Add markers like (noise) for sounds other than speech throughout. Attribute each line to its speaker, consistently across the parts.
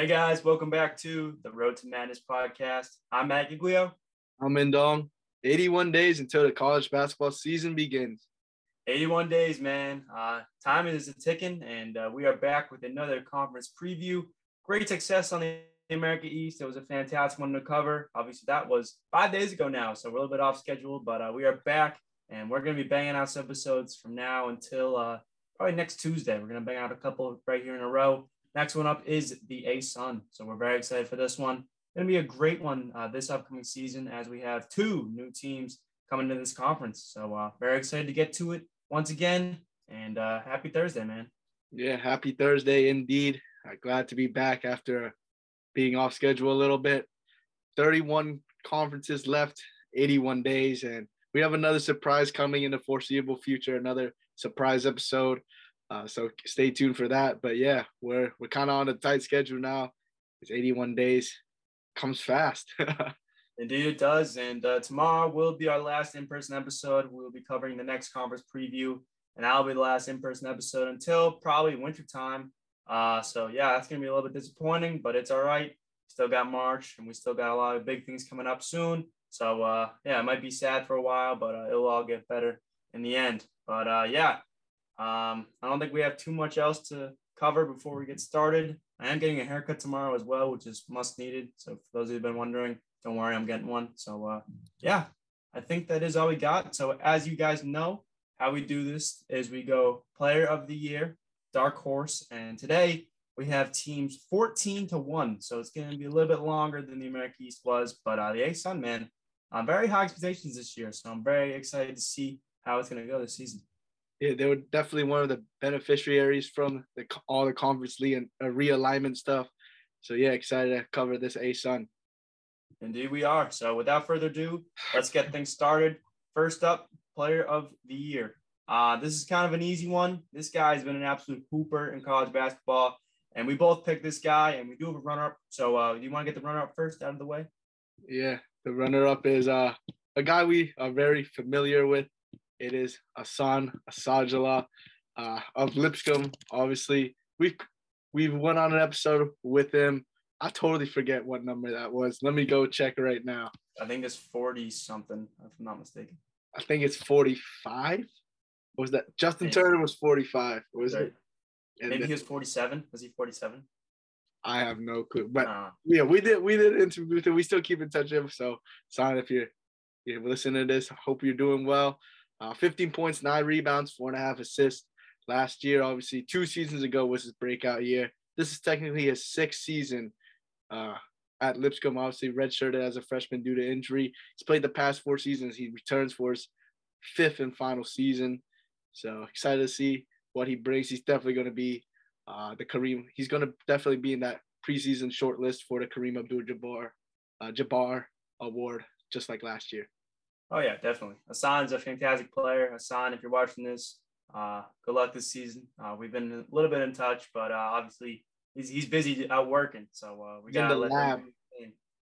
Speaker 1: Hey guys, welcome back to the Road to Madness podcast. I'm Matt Giglio.
Speaker 2: I'm Indong. 81 days until the college basketball season begins.
Speaker 1: 81 days, man. Uh, time is a ticking, and uh, we are back with another conference preview. Great success on the America East. It was a fantastic one to cover. Obviously, that was five days ago now, so we're a little bit off schedule, but uh, we are back, and we're going to be banging out some episodes from now until uh, probably next Tuesday. We're going to bang out a couple right here in a row. Next one up is the ASUN. So we're very excited for this one. Going to be a great one uh, this upcoming season as we have two new teams coming to this conference. So uh, very excited to get to it once again. And uh, happy Thursday, man.
Speaker 2: Yeah, happy Thursday indeed. Uh, glad to be back after being off schedule a little bit. 31 conferences left, 81 days, and we have another surprise coming in the foreseeable future. Another surprise episode. Uh, so stay tuned for that. But yeah, we're we're kind of on a tight schedule now. It's 81 days, comes fast. (laughs)
Speaker 1: Indeed, it does. And uh, tomorrow will be our last in-person episode. We'll be covering the next conference preview, and that'll be the last in-person episode until probably wintertime. Uh, so yeah, that's gonna be a little bit disappointing, but it's all right. Still got March, and we still got a lot of big things coming up soon. So uh, yeah, it might be sad for a while, but uh, it'll all get better in the end. But uh, yeah, um, I don't think we have too much else to cover before we get started. I am getting a haircut tomorrow as well, which is must needed. So for those of who've been wondering, don't worry, I'm getting one. So uh, yeah, I think that is all we got. So as you guys know, how we do this is we go player of the year, dark horse, and today we have teams 14 to one. So it's going to be a little bit longer than the American East was, but uh, the ASUN man, uh, very high expectations this year. So I'm very excited to see how it's going to go this season
Speaker 2: yeah, they were definitely one of the beneficiaries from the, all the conference league and uh, realignment stuff. So yeah, excited to cover this ASUN.
Speaker 1: Indeed, we are. So without further ado, let's get things started. First up, player of the year. Uh, this is kind of an easy one. This guy has been an absolute hooper in college basketball, and we both picked this guy, and we do have a runner-up. So uh, do you want to get the runner-up first out of the way?
Speaker 2: Yeah, the runner-up is uh, a guy we are very familiar with it is Hassan Asadullah uh, of Lipscomb. Obviously, we've we've went on an episode with him. I totally forget what number that was. Let me go check right now.
Speaker 1: I think it's 40 something, if I'm not mistaken.
Speaker 2: I think it's 45. Was that Justin. Turner was 45? Was right. it?
Speaker 1: And Maybe then, he was 47. Was he 47?
Speaker 2: I have no clue. But yeah, we did we did interview with him. We still keep in touch with him. So sorry if you're you're listening to this. I hope you're doing well. Uh, 15 points, nine rebounds, four and a half assists. Last year, obviously, two seasons ago was his breakout year. This is technically his sixth season uh, at Lipscomb. Obviously, redshirted as a freshman due to injury. He's played the past four seasons. He returns for his fifth and final season. So excited to see what he brings. He's definitely going to be uh, the Kareem. He's going to definitely be in that preseason short list for the Kareem Abdul-Jabbar uh, Jabbar Award, just like last year.
Speaker 1: Oh yeah, definitely. Hassan's a fantastic player. Hassan, if you're watching this, uh, good luck this season. Uh, we've been a little bit in touch, but uh, obviously he's he's busy out working, so uh, we got to let lab. him.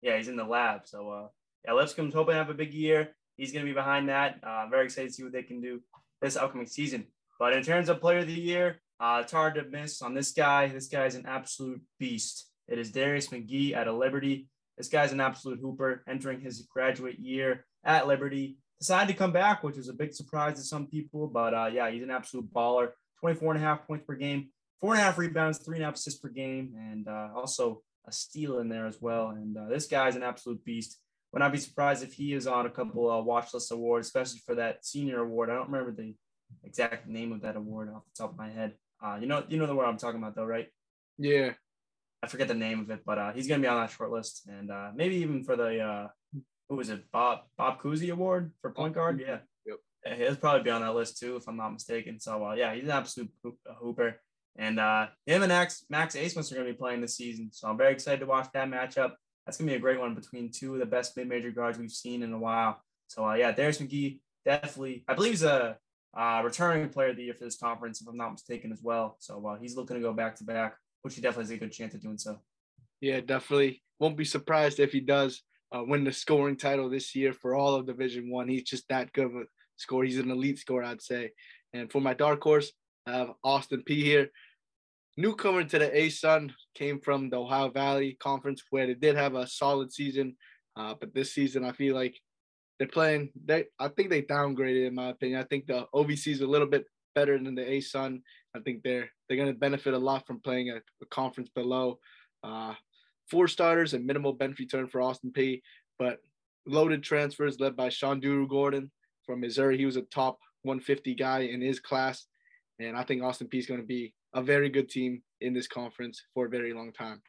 Speaker 1: Yeah, he's in the lab. So uh, yeah, Lipscomb's hoping to have a big year. He's going to be behind that. Uh, very excited to see what they can do this upcoming season. But in terms of player of the year, uh, it's hard to miss on this guy. This guy is an absolute beast. It is Darius McGhee out of Liberty. This guy's an absolute hooper entering his graduate year at Liberty. Decided to come back, which was a big surprise to some people. But uh, yeah, he's an absolute baller. 24 and a half points per game, four and a half rebounds, three and a half assists per game, and uh, also a steal in there as well. And uh, this guy's an absolute beast. Would not be surprised if he is on a couple uh, watch list awards, especially for that senior award. I don't remember the exact name of that award off the top of my head. Uh, you know, you know the word I'm talking about, though, right?
Speaker 2: Yeah.
Speaker 1: I forget the name of it, but uh, he's gonna be on that short list, and uh, maybe even for the uh, who was it? Bob Bob Cousy Award for point guard. Yeah. Yep. He'll probably be on that list too, if I'm not mistaken. So uh, yeah, he's an absolute hooper. And uh, him and Max Max Abmas are going to be playing this season, so I'm very excited to watch that matchup. That's going to be a great one between two of the best mid-major guards we've seen in a while. So uh, yeah, Darius McGhee definitely, I believe he's a uh, returning player of the year for this conference, if I'm not mistaken, as well. So uh, he's looking to go back to back, which he definitely has a good chance of doing so.
Speaker 2: Yeah, definitely. Won't be surprised if he does uh, win the scoring title this year for all of Division One. He's just that good of a. He's an elite scorer, I'd say. And for my dark horse, I have Austin Peay here. newcomer to the ASUN came from the Ohio Valley Conference, where they did have a solid season. Uh, but this season, I feel like they're playing. They, I think they downgraded, in my opinion. I think the OVC is a little bit better than the ASUN. I think they're they're going to benefit a lot from playing a, a conference below. Uh, four starters and minimal bench return for Austin Peay, but loaded transfers led by Sean Durugordon from Missouri. He was a top 150 guy in his class. And I think Austin Peay is going to be a very good team in this conference for a very long time.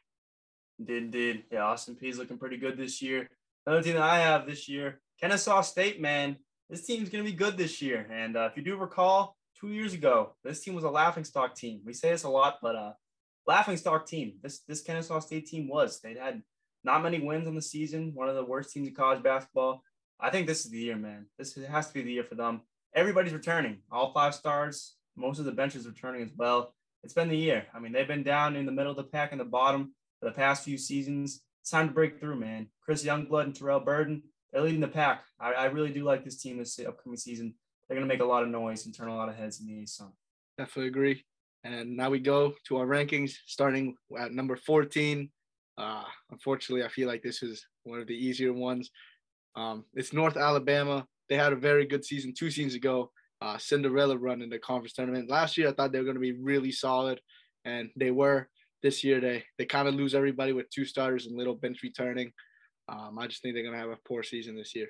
Speaker 1: Did did yeah, Austin Peay is looking pretty good this year. Another team that I have this year, Kennesaw State. Man, this team's gonna be good this year. And uh, if you do recall, two years ago, this team was a laughing stock team. We say this a lot, but uh, laughing stock team. This this Kennesaw State team was. They had not many wins on the season. One of the worst teams in college basketball. I think this is the year, man. This has to be the year for them. Everybody's returning. All five stars. Most of the benches returning as well it's been the year. I mean, they've been down in the middle of the pack in the bottom for the past few seasons. It's time to break through, man. Chris Youngblood and Terrell Burden, they're leading the pack. I, I really do like this team this upcoming season. They're going to make a lot of noise and turn a lot of heads in the ASUN.
Speaker 2: Definitely agree. And now we go to our rankings, starting at number 14. Uh, unfortunately, I feel like this is one of the easier ones. Um, it's North Alabama. They had a very good season two seasons ago uh, Cinderella run in the conference tournament. Last year, I thought they were going to be really solid, and they were. This year, they they kind of lose everybody with two starters and little bench returning. Um, I just think they're going to have a poor season this year.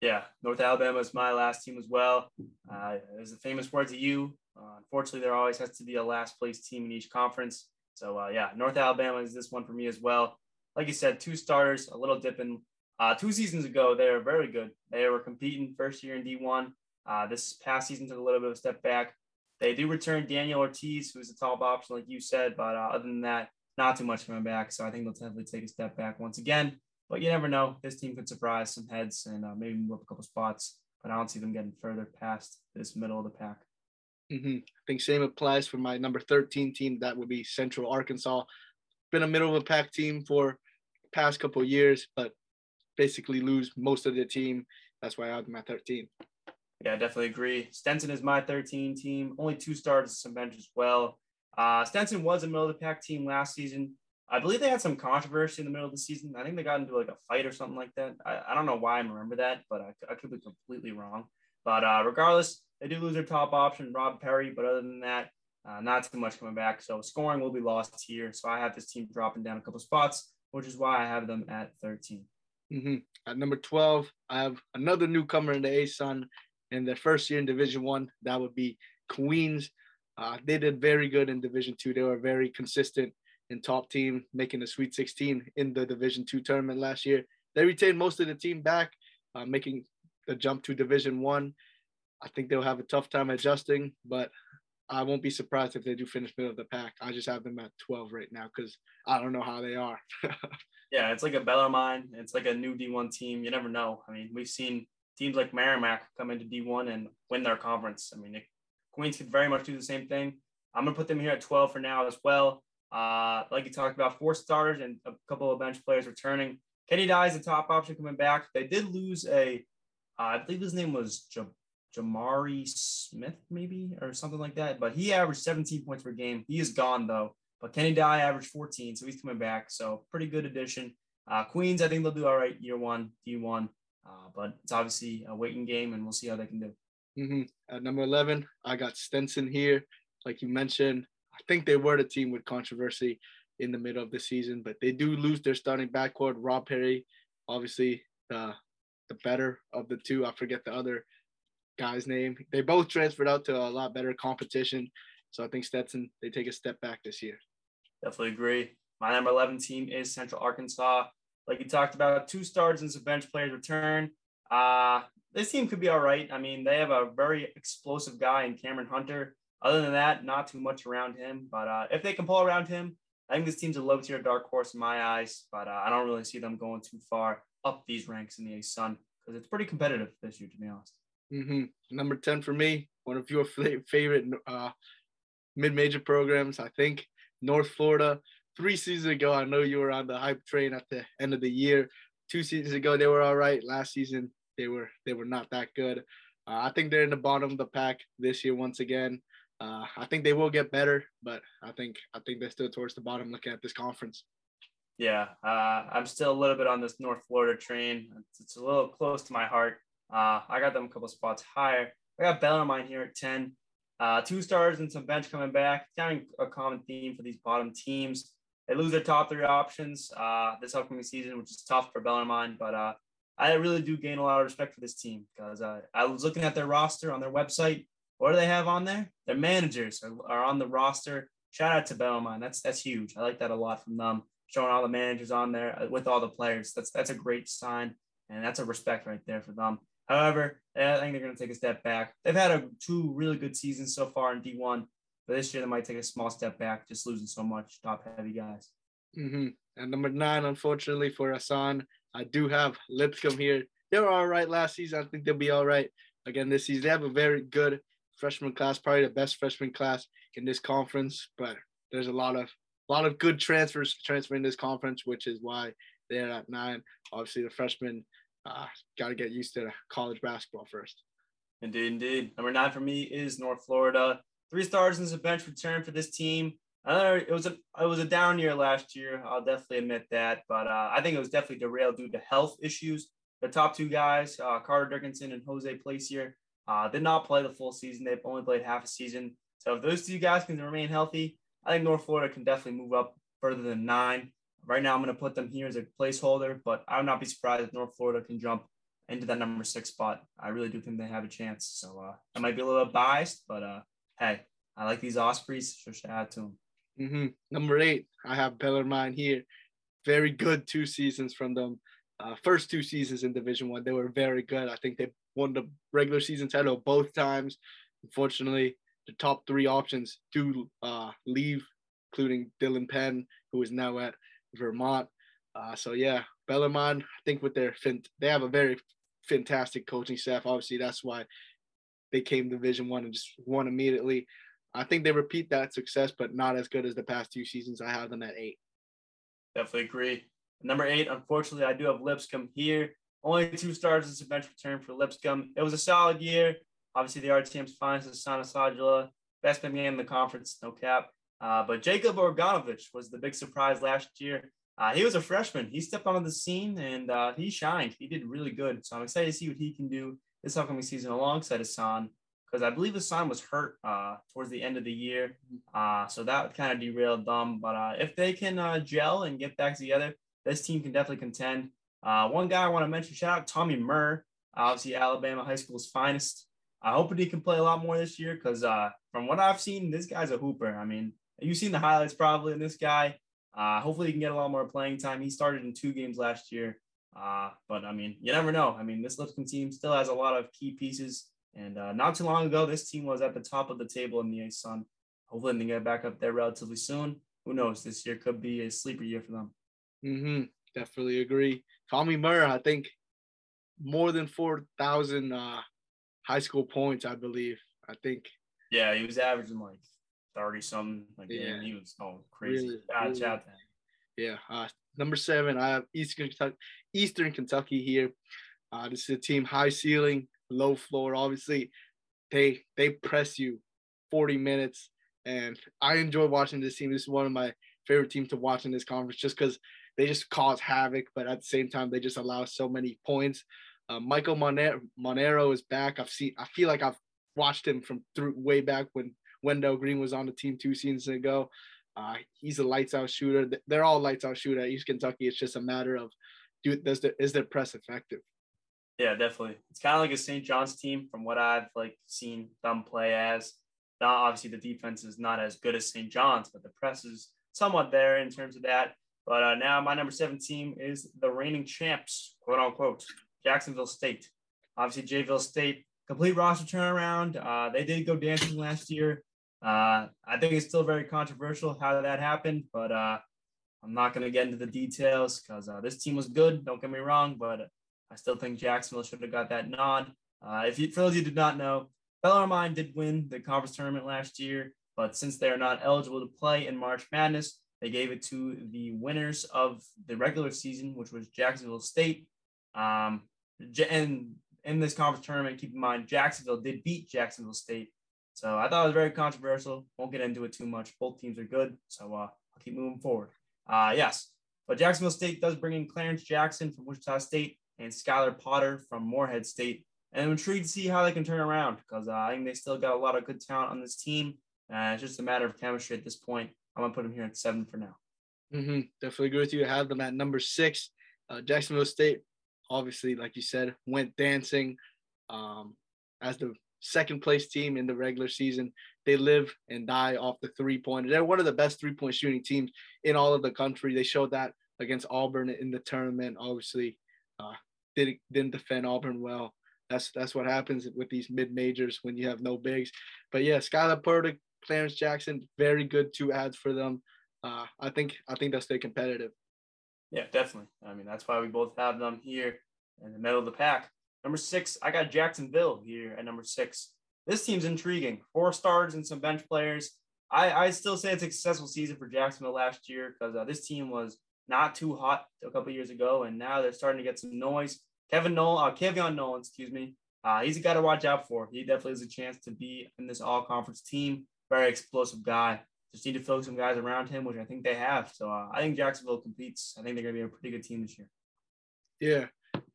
Speaker 1: Yeah, North Alabama is my last team as well. Uh, as the famous words of you, uh, unfortunately, there always has to be a last place team in each conference. So uh, yeah, North Alabama is this one for me as well. Like you said, two starters, a little dip in. Uh, two seasons ago, they were very good. They were competing first year in D1. Uh, this past season took a little bit of a step back. They do return Daniel Ortiz, who's a top option, like you said, but uh, other than that, not too much coming back. So I think they'll definitely take a step back once again. But you never know. This team could surprise some heads and uh, maybe move up a couple spots. But I don't see them getting further past this middle of the pack.
Speaker 2: Mm-hmm. I think same applies for my number 13 team. That would be Central Arkansas. Been a middle of the pack team for past couple years, but basically lose most of the team. That's why I have my 13.
Speaker 1: Yeah, I definitely agree. Stetson is my 13 team. Only two starters, some bench as well. Uh, Stetson was a middle of the pack team last season. I believe they had some controversy in the middle of the season. I think they got into like a fight or something like that. I, I don't know why I remember that, but I, I could be completely wrong. But uh, regardless, they do lose their top option, Rob Perry. But other than that, uh, not too much coming back. So scoring will be lost here. So I have this team dropping down a couple spots, which is why I have them at 13.
Speaker 2: Mm-hmm. At number 12, I have another newcomer in the ASUN, in their first year in Division One. That would be Queens. Uh, they did very good in Division Two. They were very consistent in top team, making the Sweet 16 in the Division Two tournament last year. They retained most of the team back, uh, making the jump to Division One. I. Think they'll have a tough time adjusting, but I won't be surprised if they do finish middle of the pack. I just have them at 12 right now because I don't know how they are. (laughs)
Speaker 1: yeah, it's like a Bellarmine. It's like a new D1 team. You never know. I mean, we've seen teams like Merrimack come into D1 and win their conference. I mean, it, Queens could very much do the same thing. I'm going to put them here at 12 for now as well. Uh, like you talked about, four starters and a couple of bench players returning. Kenny Dye is the top option coming back. They did lose a, uh, I believe his name was J- Jamari Smith, maybe, or something like that. But he averaged 17 points per game. He is gone, though. But Kenny Dye averaged 14, so he's coming back. So pretty good addition. Uh, Queens, I think they'll do all right year one, D1. Uh, but it's obviously a waiting game, and we'll see how they can do.
Speaker 2: Mm-hmm. At number 11, I got Stetson here. Like you mentioned, I think they were the team with controversy in the middle of the season, but they do lose their starting backcourt. Rob Perry, obviously the the better of the two. I forget the other guy's name. They both transferred out to a lot better competition. So I think Stetson, they take a step back this year.
Speaker 1: Definitely agree. My number 11 team is Central Arkansas like you talked about, two stars and some bench players return. Uh, this team could be all right. I mean, they have a very explosive guy in Cameron Hunter. Other than that, not too much around him. But uh, if they can pull around him, I think this team's a low tier dark horse in my eyes. But uh, I don't really see them going too far up these ranks in the ASUN because it's pretty competitive this year, to be honest.
Speaker 2: Mm-hmm. Number 10 for me, one of your (laughs) favorite uh, mid major programs, I think, North Florida three seasons ago, I know you were on the hype train at the end of the year. Two seasons ago, they were all right. Last season, they were they were not that good. Uh, I think they're in the bottom of the pack this year once again. uh, I think they will get better, but I think I think they're still towards the bottom looking at this conference.
Speaker 1: Yeah, uh, I'm still a little bit on this North Florida train. It's, it's a little close to my heart. Uh, I got them a couple spots higher. I got Bellarmine here at 10. Uh, two stars and some bench coming back. Kind of a common theme for these bottom teams. They lose their top three options uh, this upcoming season, which is tough for Bellarmine. But uh, I really do gain a lot of respect for this team because uh, I was looking at their roster on their website. What do they have on there? Their managers are, are on the roster. Shout out to Bellarmine. That's that's huge. I like that a lot from them. Showing all the managers on there uh, with all the players. That's that's a great sign, and that's a respect right there for them. However, I think they're going to take a step back. They've had a, two really good seasons so far in D1, but this year they might take a small step back, just losing so much top heavy guys.
Speaker 2: Mm-hmm. And number nine, unfortunately for Hassan, I do have Lipscomb here. They were all right last season. I think they'll be all right again this season. They have a very good freshman class, probably the best freshman class in this conference. But there's a lot of a lot of good transfers transferring this conference, which is why they're at nine. Obviously, the freshmen uh, got to get used to college basketball first.
Speaker 1: Indeed, indeed. Number nine for me is North Florida. Three stars as a bench return for this team. Another, it was a it was a down year last year. I'll definitely admit that, but uh, I think it was definitely derailed due to health issues. The top two guys, uh, Carter Dickinson and Jose Placer, uh, did not play the full season. They've only played half a season. So if those two guys can remain healthy, I think North Florida can definitely move up further than nine. Right now, I'm going to put them here as a placeholder, but I would not be surprised if North Florida can jump into that number six spot. I really do think they have a chance. So uh, I might be a little biased, but uh, hey, I like these Ospreys, so shout out to them.
Speaker 2: Mm-hmm. Number eight, I have Bellarmine here. Very good two seasons from them. Uh, first two seasons in Division One, they were very good. I think they won the regular season title both times. Unfortunately, the top three options do uh, leave, including Dylan Penn, who is now at Vermont. Uh, so yeah, Bellarmine, I think with their fin- they have a very fantastic coaching staff. Obviously, that's why they came Division One and just won immediately. I think they repeat that success, but not as good as the past two seasons. I have them at eight.
Speaker 1: Definitely agree. Number eight, unfortunately, I do have Lipscomb here. Only two stars a bench return for Lipscomb. It was a solid year. Obviously, the RTM's finest is Sana Sajula. Best game in the conference, no cap. Uh, but Jacob Ognacevic was the big surprise last year. Uh, he was a freshman. He stepped onto the scene and uh, he shined. He did really good. So I'm excited to see what he can do this upcoming season alongside Hassan because I believe Hassan was hurt uh, towards the end of the year. Uh, so that kind of derailed them. But uh, if they can gel and get back together, this team can definitely contend. one guy I want to mention, shout out Tommy Murr, obviously Alabama high school's finest. I hope he can play a lot more this year because from what I've seen, this guy's a hooper. I mean, you've seen the highlights probably in this guy. Uh, hopefully, he can get a lot more playing time. He started in two games last year. Uh, but I mean, you never know. I mean, this Lipscomb team still has a lot of key pieces. And uh, not too long ago, this team was at the top of the table in the ASUN. Hopefully, they can get back up there relatively soon. Who knows? This year could be a sleeper year for them.
Speaker 2: Mm-hmm. Definitely agree. Tommy Murr, I think more than 4,000 uh, high school points, I believe. I think.
Speaker 1: Yeah, he was averaging like 30 something like yeah. he was oh crazy. Really, really,
Speaker 2: yeah. Uh, number seven, I have Eastern Kentucky, Eastern Kentucky here. Uh, this is a team high ceiling, low floor. Obviously, they they press you 40 minutes, and I enjoy watching this team. This is one of my favorite teams to watch in this conference, just because they just cause havoc, but at the same time they just allow so many points. Uh, Michael Moreno, Moreno is back. I've seen. I feel like I've watched him from through way back when Wendell Green was on the team two seasons ago. Uh, he's a lights out shooter. They're all lights out shooter at East Kentucky. It's just a matter of do does the, is their press effective?
Speaker 1: Yeah, definitely. It's kind of like a St. John's team from what I've like seen them play as. Now, obviously, the defense is not as good as St. John's, but the press is somewhat there in terms of that. But uh, now my number seven team is the reigning champs, quote unquote, Jacksonville State. Obviously, Jayville State complete roster turnaround. Uh, they did go dancing last year. Uh, I think it's still very controversial how that happened, but uh, I'm not going to get into the details because uh, this team was good. Don't get me wrong, but I still think Jacksonville should have got that nod. Uh, if you, for those you did not know, Bellarmine did win the conference tournament last year, but since they are not eligible to play in March Madness, they gave it to the winners of the regular season, which was Jacksonville State. Um, and in this conference tournament, keep in mind Jacksonville did beat Jacksonville State So I thought it was very controversial. Won't get into it too much. Both teams are good, so uh, I'll keep moving forward. Uh, yes, but Jacksonville State does bring in Clarence Jackson from Wichita State and Skylar Potter from Morehead State. And I'm intrigued to see how they can turn around because uh, I think they still got a lot of good talent on this team. Uh, it's just a matter of chemistry at this point. I'm going to put them here at seven for now.
Speaker 2: Mm-hmm. Definitely agree with you. I have them at number six. Uh, Jacksonville State, obviously, like you said, went dancing um, as the second place team in the regular season. They live and die off the three pointer. They're one of the best three point shooting teams in all of the country. They showed that against Auburn in the tournament. Obviously, uh, didn't didn't defend Auburn well. That's that's what happens with these mid majors when you have no bigs. But yeah, Skylar Purdy, Clarence Jackson, very good two ads for them. Uh, I think I think they'll stay competitive.
Speaker 1: Yeah, definitely. I mean, that's why we both have them here in the middle of the pack. Number six, I got Jacksonville here at number six. This team's intriguing. Four stars and some bench players. I, I still say it's a successful season for Jacksonville last year because uh, this team was not too hot a couple years ago, and now they're starting to get some noise. Kevin Nolan, uh, Kevion Nolan, excuse me. Uh, he's a guy to watch out for. He definitely has a chance to be in this all conference team. Very explosive guy. Just need to fill some guys around him, which I think they have. So uh, I think Jacksonville competes. I think they're going to be a pretty good team this year.
Speaker 2: Yeah,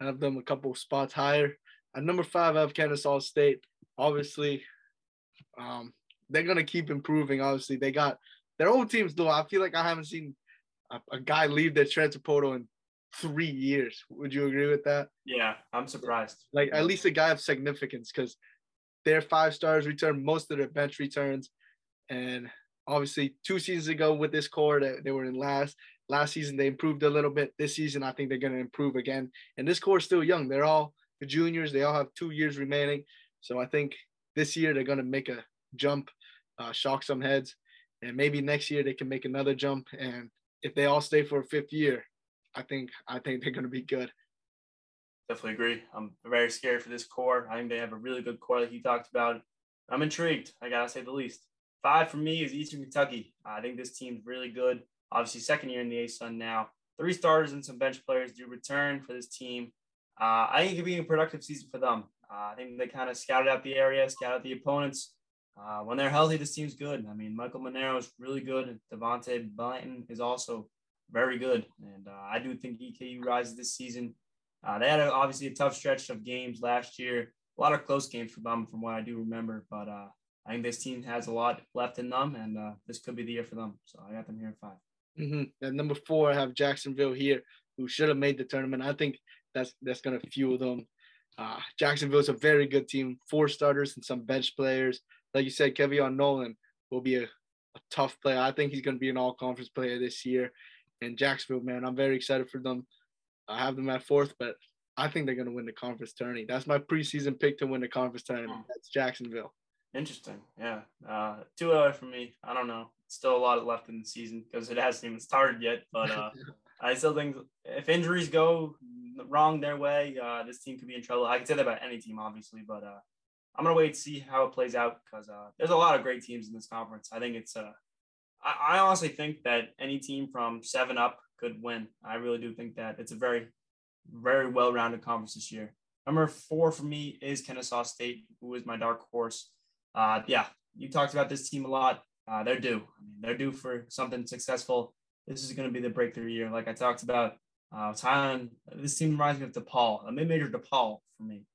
Speaker 2: I have them a couple spots higher. At number five, I have Kennesaw State. Obviously, um, they're going to keep improving. Obviously, they got their own teams, though. I feel like I haven't seen a, a guy leave their transfer portal in three years. Would you agree with that?
Speaker 1: Yeah, I'm surprised.
Speaker 2: Like at least a guy of significance because their five stars return most of their bench returns. And obviously, two seasons ago with this core, that they were in last. Last season they improved a little bit. This season I think they're going to improve again. And this core is still young. They're all juniors. They all have two years remaining. So I think this year they're going to make a jump, uh, shock some heads, and maybe next year they can make another jump. And if they all stay for a fifth year, I think I think they're going to be good.
Speaker 1: Definitely agree. I'm very scared for this core. I think they have a really good core that you talked about. I'm intrigued. I gotta say the least. Five for me is Eastern Kentucky. I think this team's really good. Obviously, second year in the ASUN now. Three starters and some bench players do return for this team. Uh, I think it could be a productive season for them. Uh, I think they kind of scouted out the area, scouted out the opponents. Uh, when they're healthy, this team's good. I mean, Michael Moreno is really good. Devontae Blanton is also very good. And uh, I do think EKU rises this season. Uh, they had a, obviously a tough stretch of games last year, a lot of close games for them, from what I do remember. But uh, I think this team has a lot left in them, and uh, this could be the year for them. So I got them here at 5
Speaker 2: mm-hmm. And number four, I have Jacksonville here, who should have made the tournament. I think that's that's going to fuel them. Uh, Jacksonville is a very good team, four starters and some bench players. Like you said, Kevion Nolan will be a, a tough player. I think he's going to be an all conference player this year and Jacksonville, man. I'm very excited for them. I have them at fourth, but I think they're going to win the conference tourney. That's my preseason pick to win the conference tournament. Hmm. That's Jacksonville.
Speaker 1: Interesting. Yeah. Uh, early for me. I don't know. Still a lot left in the season because it hasn't even started yet. But uh, (laughs) I still think if injuries go wrong their way, uh, this team could be in trouble. I can say that about any team, obviously, but uh, I'm gonna wait to see how it plays out because uh, there's a lot of great teams in this conference. I think it's uh, I, I honestly think that any team from seven up could win. I really do think that it's a very, very well-rounded conference this year. Number four for me is Kennesaw State, who is my dark horse. Uh, yeah, you talked about this team a lot. Uh, they're due. I mean, they're due for something successful. This is going to be the breakthrough year, like I talked about. Uh, Thailand. This team reminds me of DePaul, a mid-major DePaul for me.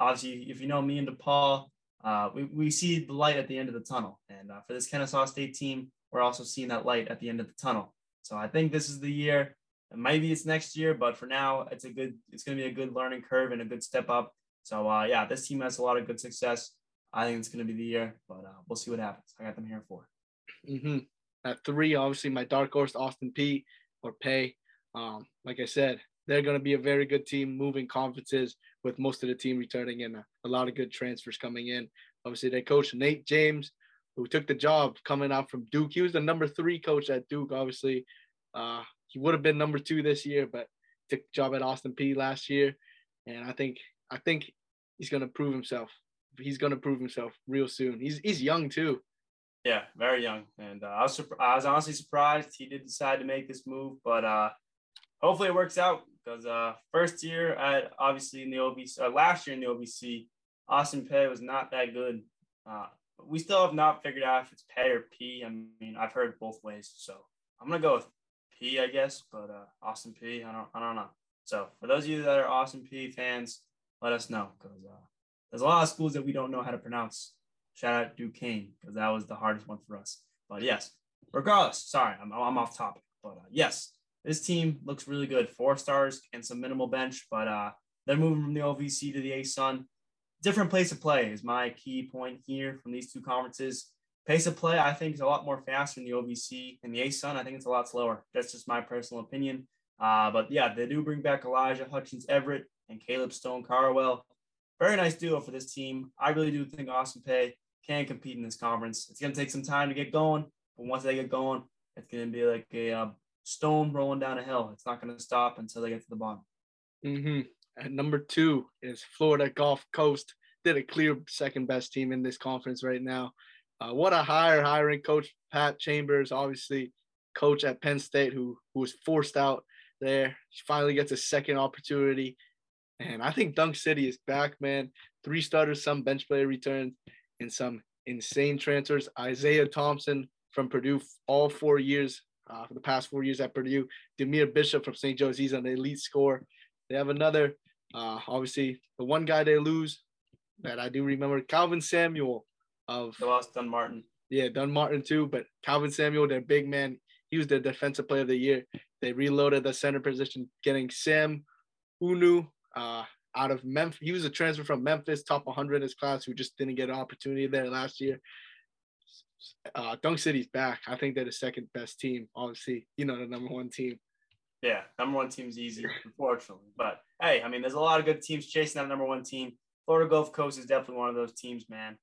Speaker 1: Obviously, if you know me and DePaul, uh, we, we see the light at the end of the tunnel. And uh, for this Kennesaw State team, we're also seeing that light at the end of the tunnel. So I think this is the year. Maybe it's next year, but for now, it's a good. It's going to be a good learning curve and a good step up. So uh, yeah, this team has a lot of good success. I think it's going to be the year, but uh, we'll see what happens. I got them here for.
Speaker 2: Mm-hmm. At three, obviously my dark horse Austin P or Pay. Um, like I said, they're going to be a very good team, moving conferences with most of the team returning and a, a lot of good transfers coming in. Obviously, they coach Nate James, who took the job coming out from Duke. He was the number three coach at Duke, obviously. Uh, he would have been number two this year, but took job at Austin Peay last year. And I think I think he's gonna prove himself. He's gonna prove himself real soon. He's he's young too.
Speaker 1: Yeah, very young. And uh, I was I was honestly surprised he did decide to make this move, but uh, hopefully it works out because uh, first year at obviously in the OVC, uh, last year in the OVC, Austin Peay was not that good. Uh, we still have not figured out if it's Pay or P. I mean, I've heard both ways, so I'm gonna go with P, I guess. But uh, Austin P, I don't, I don't know. So for those of you that are Austin P fans, let us know because uh, there's a lot of schools that we don't know how to pronounce. Shout out Duquesne because that was the hardest one for us. But yes, regardless, sorry, I'm, I'm off topic. But uh, yes, this team looks really good. Four stars and some minimal bench, but uh, they're moving from the OVC to the ASUN. Different place to play is my key point here from these two conferences. Pace of play, I think, is a lot more faster in the OVC and the ASUN. I think it's a lot slower. That's just my personal opinion. Uh, but yeah, they do bring back Elijah Hutchins Everett and Caleb Stone Carrawell. Very nice duo for this team. I really do think Austin Peay can compete in this conference. It's going to take some time to get going, but once they get going, it's going to be like a uh, stone rolling down a hill. It's not going to stop until they get to the bottom.
Speaker 2: Mm-hmm. And number two is Florida Gulf Coast. Did a clear second best team in this conference right now. Uh, what a hire hiring coach Pat Chambers, obviously coach at Penn State, who who was forced out there. She finally gets a second opportunity. And I think Dunk City is back, man. Three starters, some bench player returns, and some insane transfers. Isaiah Thompson from Purdue, all four years, uh, for the past four years at Purdue. Dahmir Bishop from St. Joe's, he's an elite scorer. They have another, uh, obviously, the one guy they lose that I do remember, Calvin Samuel of.
Speaker 1: They lost Dunn-Martin.
Speaker 2: Yeah, Dunn-Martin too, but Calvin Samuel, their big man, he was the defensive player of the year. They reloaded the center position, getting Sam Unu uh, out of Memphis. He was a transfer from Memphis, top 100 in his class, who just didn't get an opportunity there last year. Uh, Dunk City's back. I think they're the second best team. Obviously, you know the number one team.
Speaker 1: Yeah, number one team's easy, unfortunately. But hey, I mean, there's a lot of good teams chasing that number one team. Florida Gulf Coast is definitely one of those teams, man.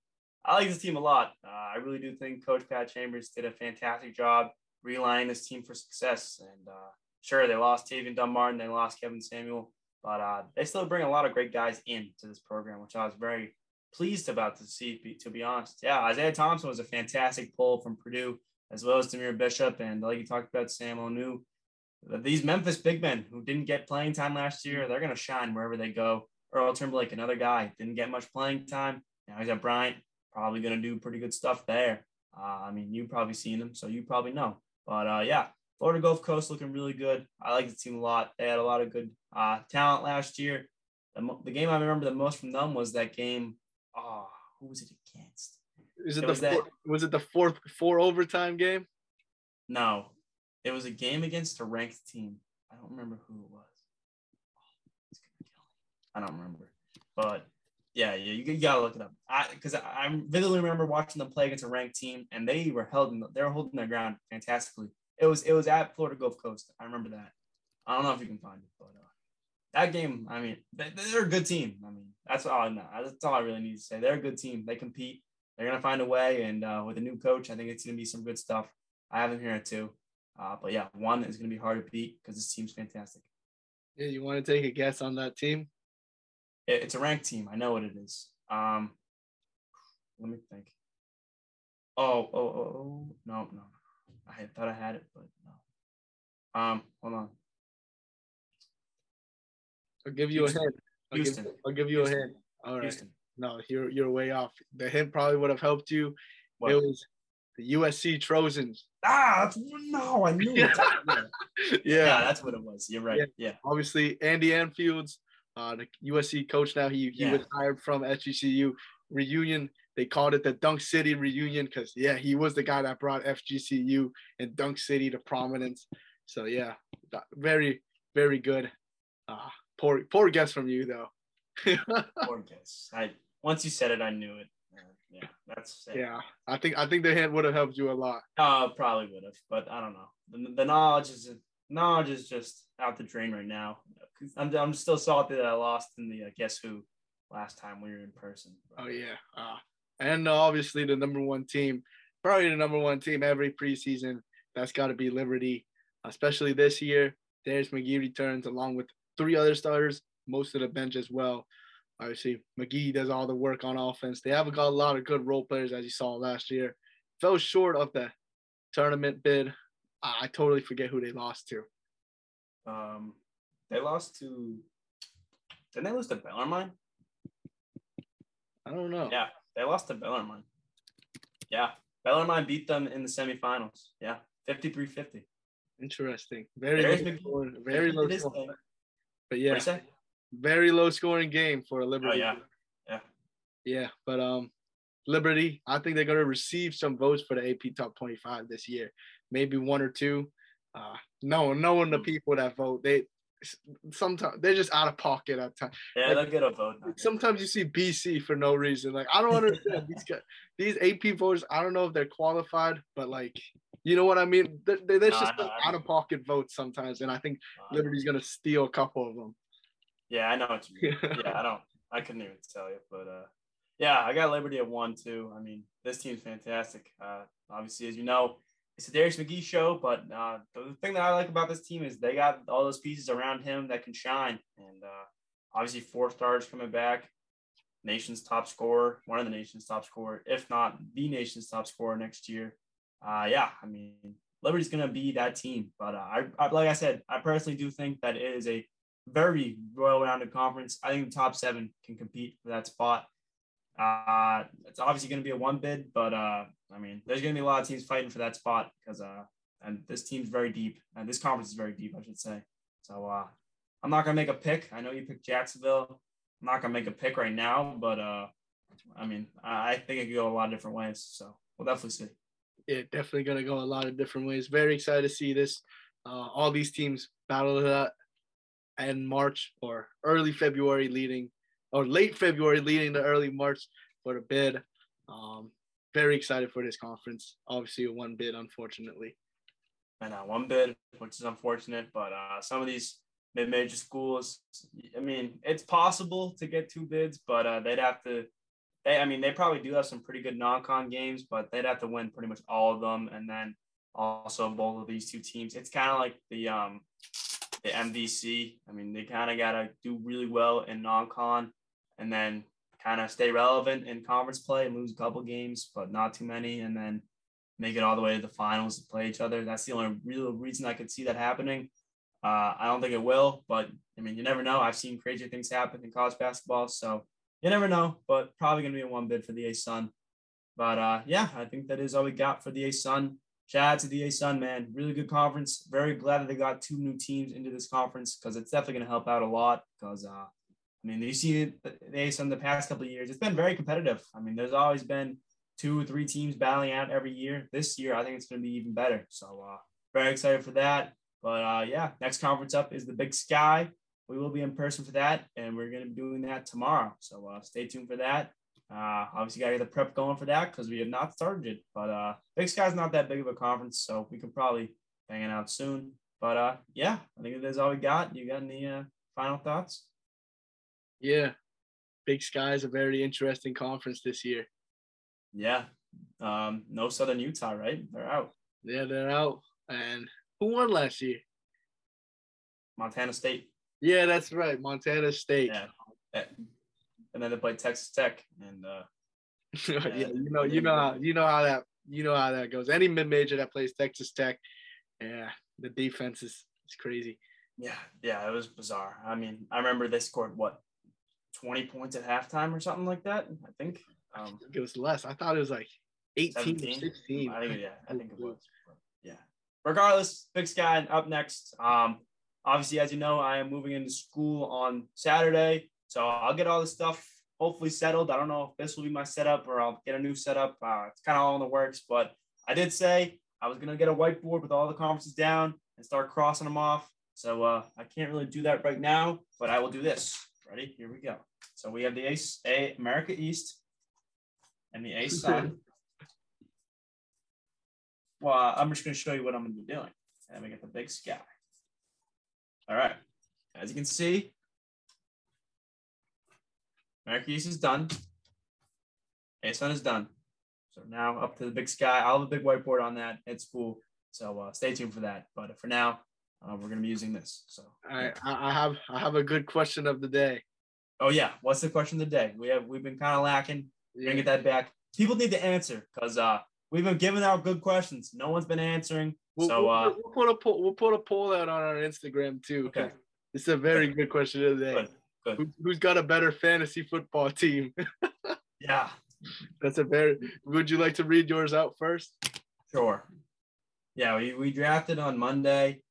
Speaker 1: I like this team a lot. Uh, I really do think Coach Pat Chambers did a fantastic job realigning this team for success. And uh, sure, they lost Tavian Dunn-Martin, they lost Kevin Samuel, but uh, they still bring a lot of great guys into this program, which I was very pleased about to see, to be honest. Yeah, Isaiah Thompson was a fantastic pull from Purdue, as well as Dahmir Bishop. And like you talked about, Sam Onu. These Memphis big men who didn't get playing time last year, they're going to shine wherever they go. Earl Timberlake, another guy, didn't get much playing time. Now he's at Bryant, probably going to do pretty good stuff there. Uh, I mean, you've probably seen him, so you probably know. But uh, yeah, Florida Gulf Coast looking really good. I like the team a lot. They had a lot of good uh, talent last year. The, the game I remember the most from them was that game. Oh, who was it against?
Speaker 2: Is it, it the was, four, that, was it the fourth four overtime game?
Speaker 1: No, it was a game against a ranked team. I don't remember who it was. I don't remember, but yeah, yeah, you, you gotta look it up. I because I, I vividly remember watching them play against a ranked team, and they were held. In, they were holding their ground fantastically. It was it was at Florida Gulf Coast. I remember that. I don't know if you can find it, but uh, that game. I mean, they, they're a good team. I mean, that's all I know. That's all I really need to say. They're a good team. They compete. They're gonna find a way, and uh, with a new coach, I think it's gonna be some good stuff. I have them here too. Uh, but yeah, one is gonna be hard to beat because this team's fantastic.
Speaker 2: Yeah, you want to take a guess on that team?
Speaker 1: it's a ranked team. I know what it is. Um, let me think. Oh, oh, oh, oh, no, no. I thought I had it, but no. Um, hold on.
Speaker 2: I'll give you Houston. a hint. I'll Houston. Give, I'll give you Houston. a hint. All right. Houston. No, you're you're way off. The hint probably would have helped you. What? It was the USC Trojans.
Speaker 1: Ah, that's no, I knew it. (laughs) yeah. yeah. that's what it was. You're right. Yeah. yeah.
Speaker 2: Obviously, Andy Enfields, uh, the USC coach now. He he yeah. was hired from FGCU reunion. They called it the Dunk City reunion because yeah, he was the guy that brought FGCU and Dunk City to prominence. So yeah, very very good. Uh, poor poor guess from you though. (laughs)
Speaker 1: poor guess. I once you said it, I knew it. Uh, yeah, that's
Speaker 2: it. yeah. I think I think the hint would have helped you a lot.
Speaker 1: Uh, probably would have, but I don't know. The, the knowledge is knowledge is just out the drain right now. I'm, I'm still salty that I lost in the uh, Guess Who last time we were in person.
Speaker 2: Oh yeah, uh, and obviously the number one team, probably the number one team every preseason. That's got to be Liberty, especially this year. Darius McGhee returns along with three other starters, most of the bench as well. Obviously, McGhee does all the work on offense. They have got a lot of good role players, as you saw last year. Fell short of the tournament bid. I, I totally forget who they lost to.
Speaker 1: Um, they lost to. Didn't they lose to Bellarmine?
Speaker 2: I don't know.
Speaker 1: Yeah, they lost to Bellarmine. Yeah. Bellarmine beat them in the semifinals. Yeah. 53-50.
Speaker 2: Interesting. Very very low scoring, very low scoring. But yeah, very low scoring game for a Liberty.
Speaker 1: Oh, yeah. Yeah.
Speaker 2: Yeah. But um Liberty, I think they're gonna receive some votes for the AP top 25 this year. Maybe one or two. Uh no, knowing the hmm. people that vote, they sometimes they're just out of pocket at times.
Speaker 1: Yeah, like, they'll get a vote.
Speaker 2: Sometimes you see BC for no reason. Like I don't understand these guys, these AP voters. I don't know if they're qualified, but like you know what I mean. They're, they're no, just like out of pocket votes sometimes, and I think Liberty's gonna steal a couple of them.
Speaker 1: Yeah, I know what you mean. (laughs) yeah, I don't. I couldn't even tell you, but uh, yeah, I got Liberty at one too. I mean, this team's fantastic. Uh, obviously, as you know, it's a Darius McGhee show, but uh, the thing that I like about this team is they got all those pieces around him that can shine. And uh, obviously, four stars coming back, nation's top scorer, one of the nation's top scorer, if not the nation's top scorer next year. Uh, yeah, I mean, Liberty's going to be that team. But uh, I, I, like I said, I personally do think that it is a very well-rounded conference. I think the top seven can compete for that spot. Uh, it's obviously going to be a one bid, but uh, I mean, there's going to be a lot of teams fighting for that spot because uh, and this team's very deep, and this conference is very deep, I should say. So uh, I'm not going to make a pick. I know you picked Jacksonville. I'm not going to make a pick right now, but uh, I mean, I think it could go a lot of different ways. So we'll definitely see.
Speaker 2: Yeah, definitely going to go a lot of different ways. Very excited to see this. Uh, all these teams battle that in March or early February leading or late February leading to early March for the bid. Um, very excited for this conference. Obviously, one bid, unfortunately.
Speaker 1: I know one bid, which is unfortunate, but uh, some of these mid-major schools, I mean, it's possible to get two bids, but uh, they'd have to. They, I mean, they probably do have some pretty good non-con games, but they'd have to win pretty much all of them, and then also both of these two teams. It's kind of like the um, the MVC. I mean, they kind of got to do really well in non-con and then kind of stay relevant in conference play and lose a couple games, but not too many, and then make it all the way to the finals to play each other. That's the only real reason I could see that happening. Uh, I don't think it will, but I mean, you never know. I've seen crazy things happen in college basketball, so you never know. But probably gonna be a one bid for the ASUN. But uh, yeah, I think that is all we got for the ASUN. Shout out to the ASUN, man. Really good conference. Very glad that they got two new teams into this conference because it's definitely gonna help out a lot. Because uh, I mean, you see the Ace in the past couple of years, it's been very competitive. I mean, there's always been two or three teams battling out every year. This year, I think it's going to be even better. So, uh, very excited for that. But uh, yeah, next conference up is the Big Sky. We will be in person for that, and we're going to be doing that tomorrow. So uh, stay tuned for that. Uh, obviously, got to get the prep going for that because we have not started it. But uh, Big Sky's not that big of a conference, so we can probably hang it out soon. But uh, yeah, I think that is all we got. You got any uh, final thoughts?
Speaker 2: Yeah, Big Sky is a very interesting conference this year.
Speaker 1: Yeah, um, no Southern Utah, right? They're out.
Speaker 2: Yeah, they're out. And who won last year?
Speaker 1: Montana State.
Speaker 2: Yeah, that's right, Montana State.
Speaker 1: Yeah, and then they played Texas Tech, and uh, (laughs)
Speaker 2: yeah, you know, you know how you know how that you know how that goes. Any mid major that plays Texas Tech, yeah, the defense is is crazy.
Speaker 1: Yeah, yeah, it was bizarre. I mean, I remember they scored what 20 points at halftime or something like that. I think.
Speaker 2: Um, I think it was less. I thought it was like 18 16.
Speaker 1: I think, yeah, I think it was. Yeah. Regardless, Big Sky up next. Um, obviously, as you know, I am moving into school on Saturday. So I'll get all this stuff hopefully settled. I don't know if this will be my setup or I'll get a new setup. Uh, it's kind of all in the works, but I did say I was going to get a whiteboard with all the conferences down and start crossing them off. So uh, I can't really do that right now, but I will do this. Ready? Here we go. So we have the Ace A America East and the Ace (laughs) Sun. well, I'm just going to show you what I'm going to be doing. And we get the big sky. All right. As you can see, America East is done. A Sun is done. So now up to the big sky. I'll have a big whiteboard on that. It's cool. So uh, stay tuned for that. But for now, uh, we're going to be using this. So
Speaker 2: I, I have I have a good question of the day.
Speaker 1: Oh yeah, what's the question of the day? We have we've been kind of lacking. We're gonna get that back. People need to answer because uh we've been giving out good questions. No one's been answering.
Speaker 2: We'll,
Speaker 1: so
Speaker 2: uh, we'll, we'll put a poll. We'll put a poll out on our Instagram too. Okay, it's a very good, good question of the day. Good. Good. Who, who's got a better fantasy football team? (laughs)
Speaker 1: yeah,
Speaker 2: That's a very. Would you like to read yours out first?
Speaker 1: Sure. Yeah, we, we drafted on Monday.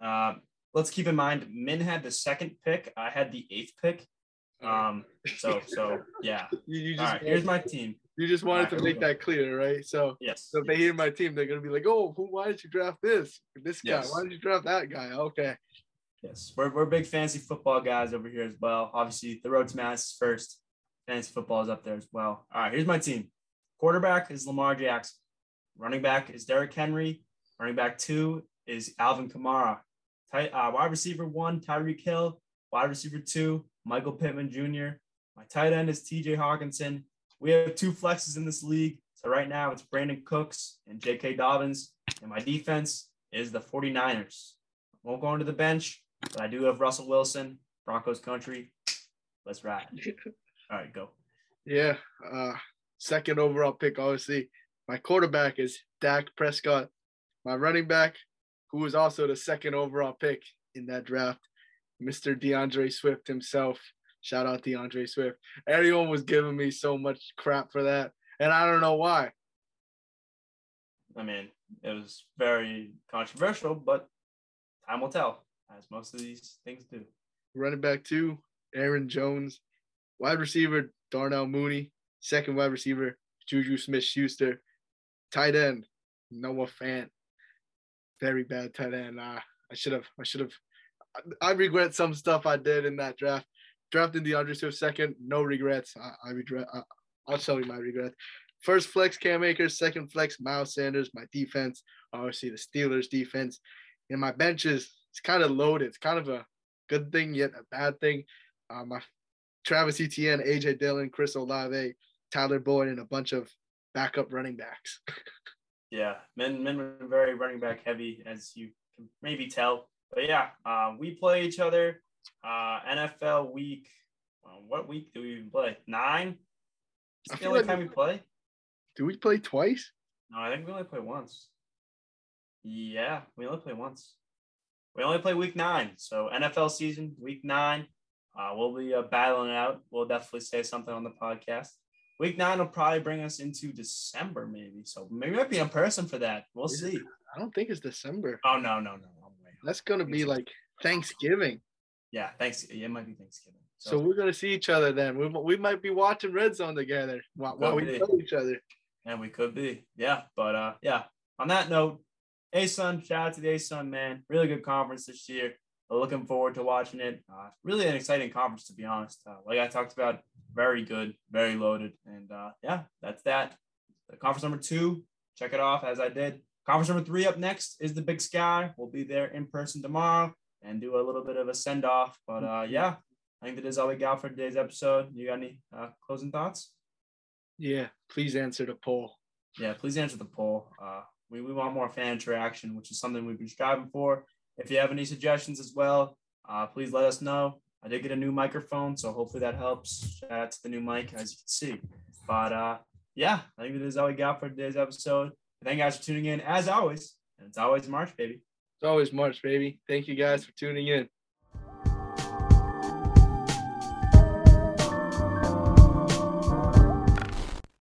Speaker 1: Uh, let's keep in mind, Min had the second pick. I had the eighth pick. Um, (laughs) so so yeah. You, you just All right, here's my team.
Speaker 2: You just wanted right, to make that clear, right? So
Speaker 1: yes.
Speaker 2: So if they hear my team, they're gonna be like, "Oh, who? Why did you draft this? This guy? Yes. Why did you draft that guy?" Okay.
Speaker 1: Yes, we're, we're big fancy football guys over here as well. Obviously, the road to mass is first. Fantasy football is up there as well. All right, here's my team. Quarterback is Lamar Jackson. Running back is Derrick Henry. Running back two is Alvin Kamara. Tight, uh, wide receiver one, Tyreek Hill. Wide receiver two, Michael Pittman Jr. My tight end is TJ Hockenson. We have two flexes in this league. So right now it's Brandin Cooks and J.K. Dobbins. And my defense is the 49ers. won't go into the bench. But I do have Russell Wilson, Broncos country. Let's ride. (laughs) All right, go.
Speaker 2: Yeah. Uh, second overall pick, obviously. My quarterback is Dak Prescott. My running back, who was also the second overall pick in that draft, Mr. D'Andre Swift himself. Shout out D'Andre Swift. Everyone was giving me so much crap for that, and I don't know why.
Speaker 1: I mean, it was very controversial, but time will tell as most of these things do.
Speaker 2: Running back two, Aaron Jones. Wide receiver, Darnell Mooney. Second wide receiver, Juju Smith Schuster. Tight end, Noah Fant. Very bad tight end. Uh, I should have, I should have, I regret some stuff I did in that draft. Drafting D'Andre Swift second, no regrets. I, I regret, I, I'll tell you my regret. First flex, Cam Akers. Second flex, Miles Sanders. My defense, obviously the Steelers defense. And my benches, it's kind of loaded. It's kind of a good thing yet a bad thing. Uh, my Travis Etienne, AJ Dillon, Chris Olave, Tyler Boyd, and a bunch of backup running backs. (laughs)
Speaker 1: yeah, men men were very running back heavy, as you can maybe tell. But yeah, uh, we play each other. Uh, NFL week. what week do we even play? Nine. Is the only like time we play?
Speaker 2: Do we play twice?
Speaker 1: No, I think we only play once. Yeah, we only play once we only play week nine. So NFL season, week nine, uh, we'll be uh, battling it out. We'll definitely say something on the podcast. Week nine will probably bring us into December, maybe. So maybe might be in person for that. We'll see.
Speaker 2: I don't think it's December.
Speaker 1: Oh no, no, no.
Speaker 2: That's gonna be like Thanksgiving.
Speaker 1: Yeah, thanks. Yeah, it might be Thanksgiving.
Speaker 2: So, so, we're gonna see each other then. We, we might be watching Red Zone together while, while we know each other.
Speaker 1: And we could be, yeah. But uh, yeah. On that note, A ASUN, shout out to the A ASUN, man. Really good conference this year. Looking forward to watching it. Uh, really an exciting conference, to be honest. Uh, like I talked about, very good, very loaded. And uh, yeah, that's that. The conference number two, check it off as I did. Conference number three up next is the Big Sky. We'll be there in person tomorrow and do a little bit of a send off. But uh, yeah, I think that is all we got for today's episode. You got any uh, closing thoughts?
Speaker 2: Yeah, please answer the poll.
Speaker 1: Yeah, please answer the poll. Uh, we, we want more fan interaction, which is something we've been striving for. If you have any suggestions as well, uh, please let us know. I did get a new microphone, so hopefully that helps. Shout out to the new mic, as you can see. But uh, yeah, I think that is all we got for today's episode. Thank you guys for tuning in, as always. And it's always March, baby.
Speaker 2: It's always March, baby. Thank you guys for tuning in.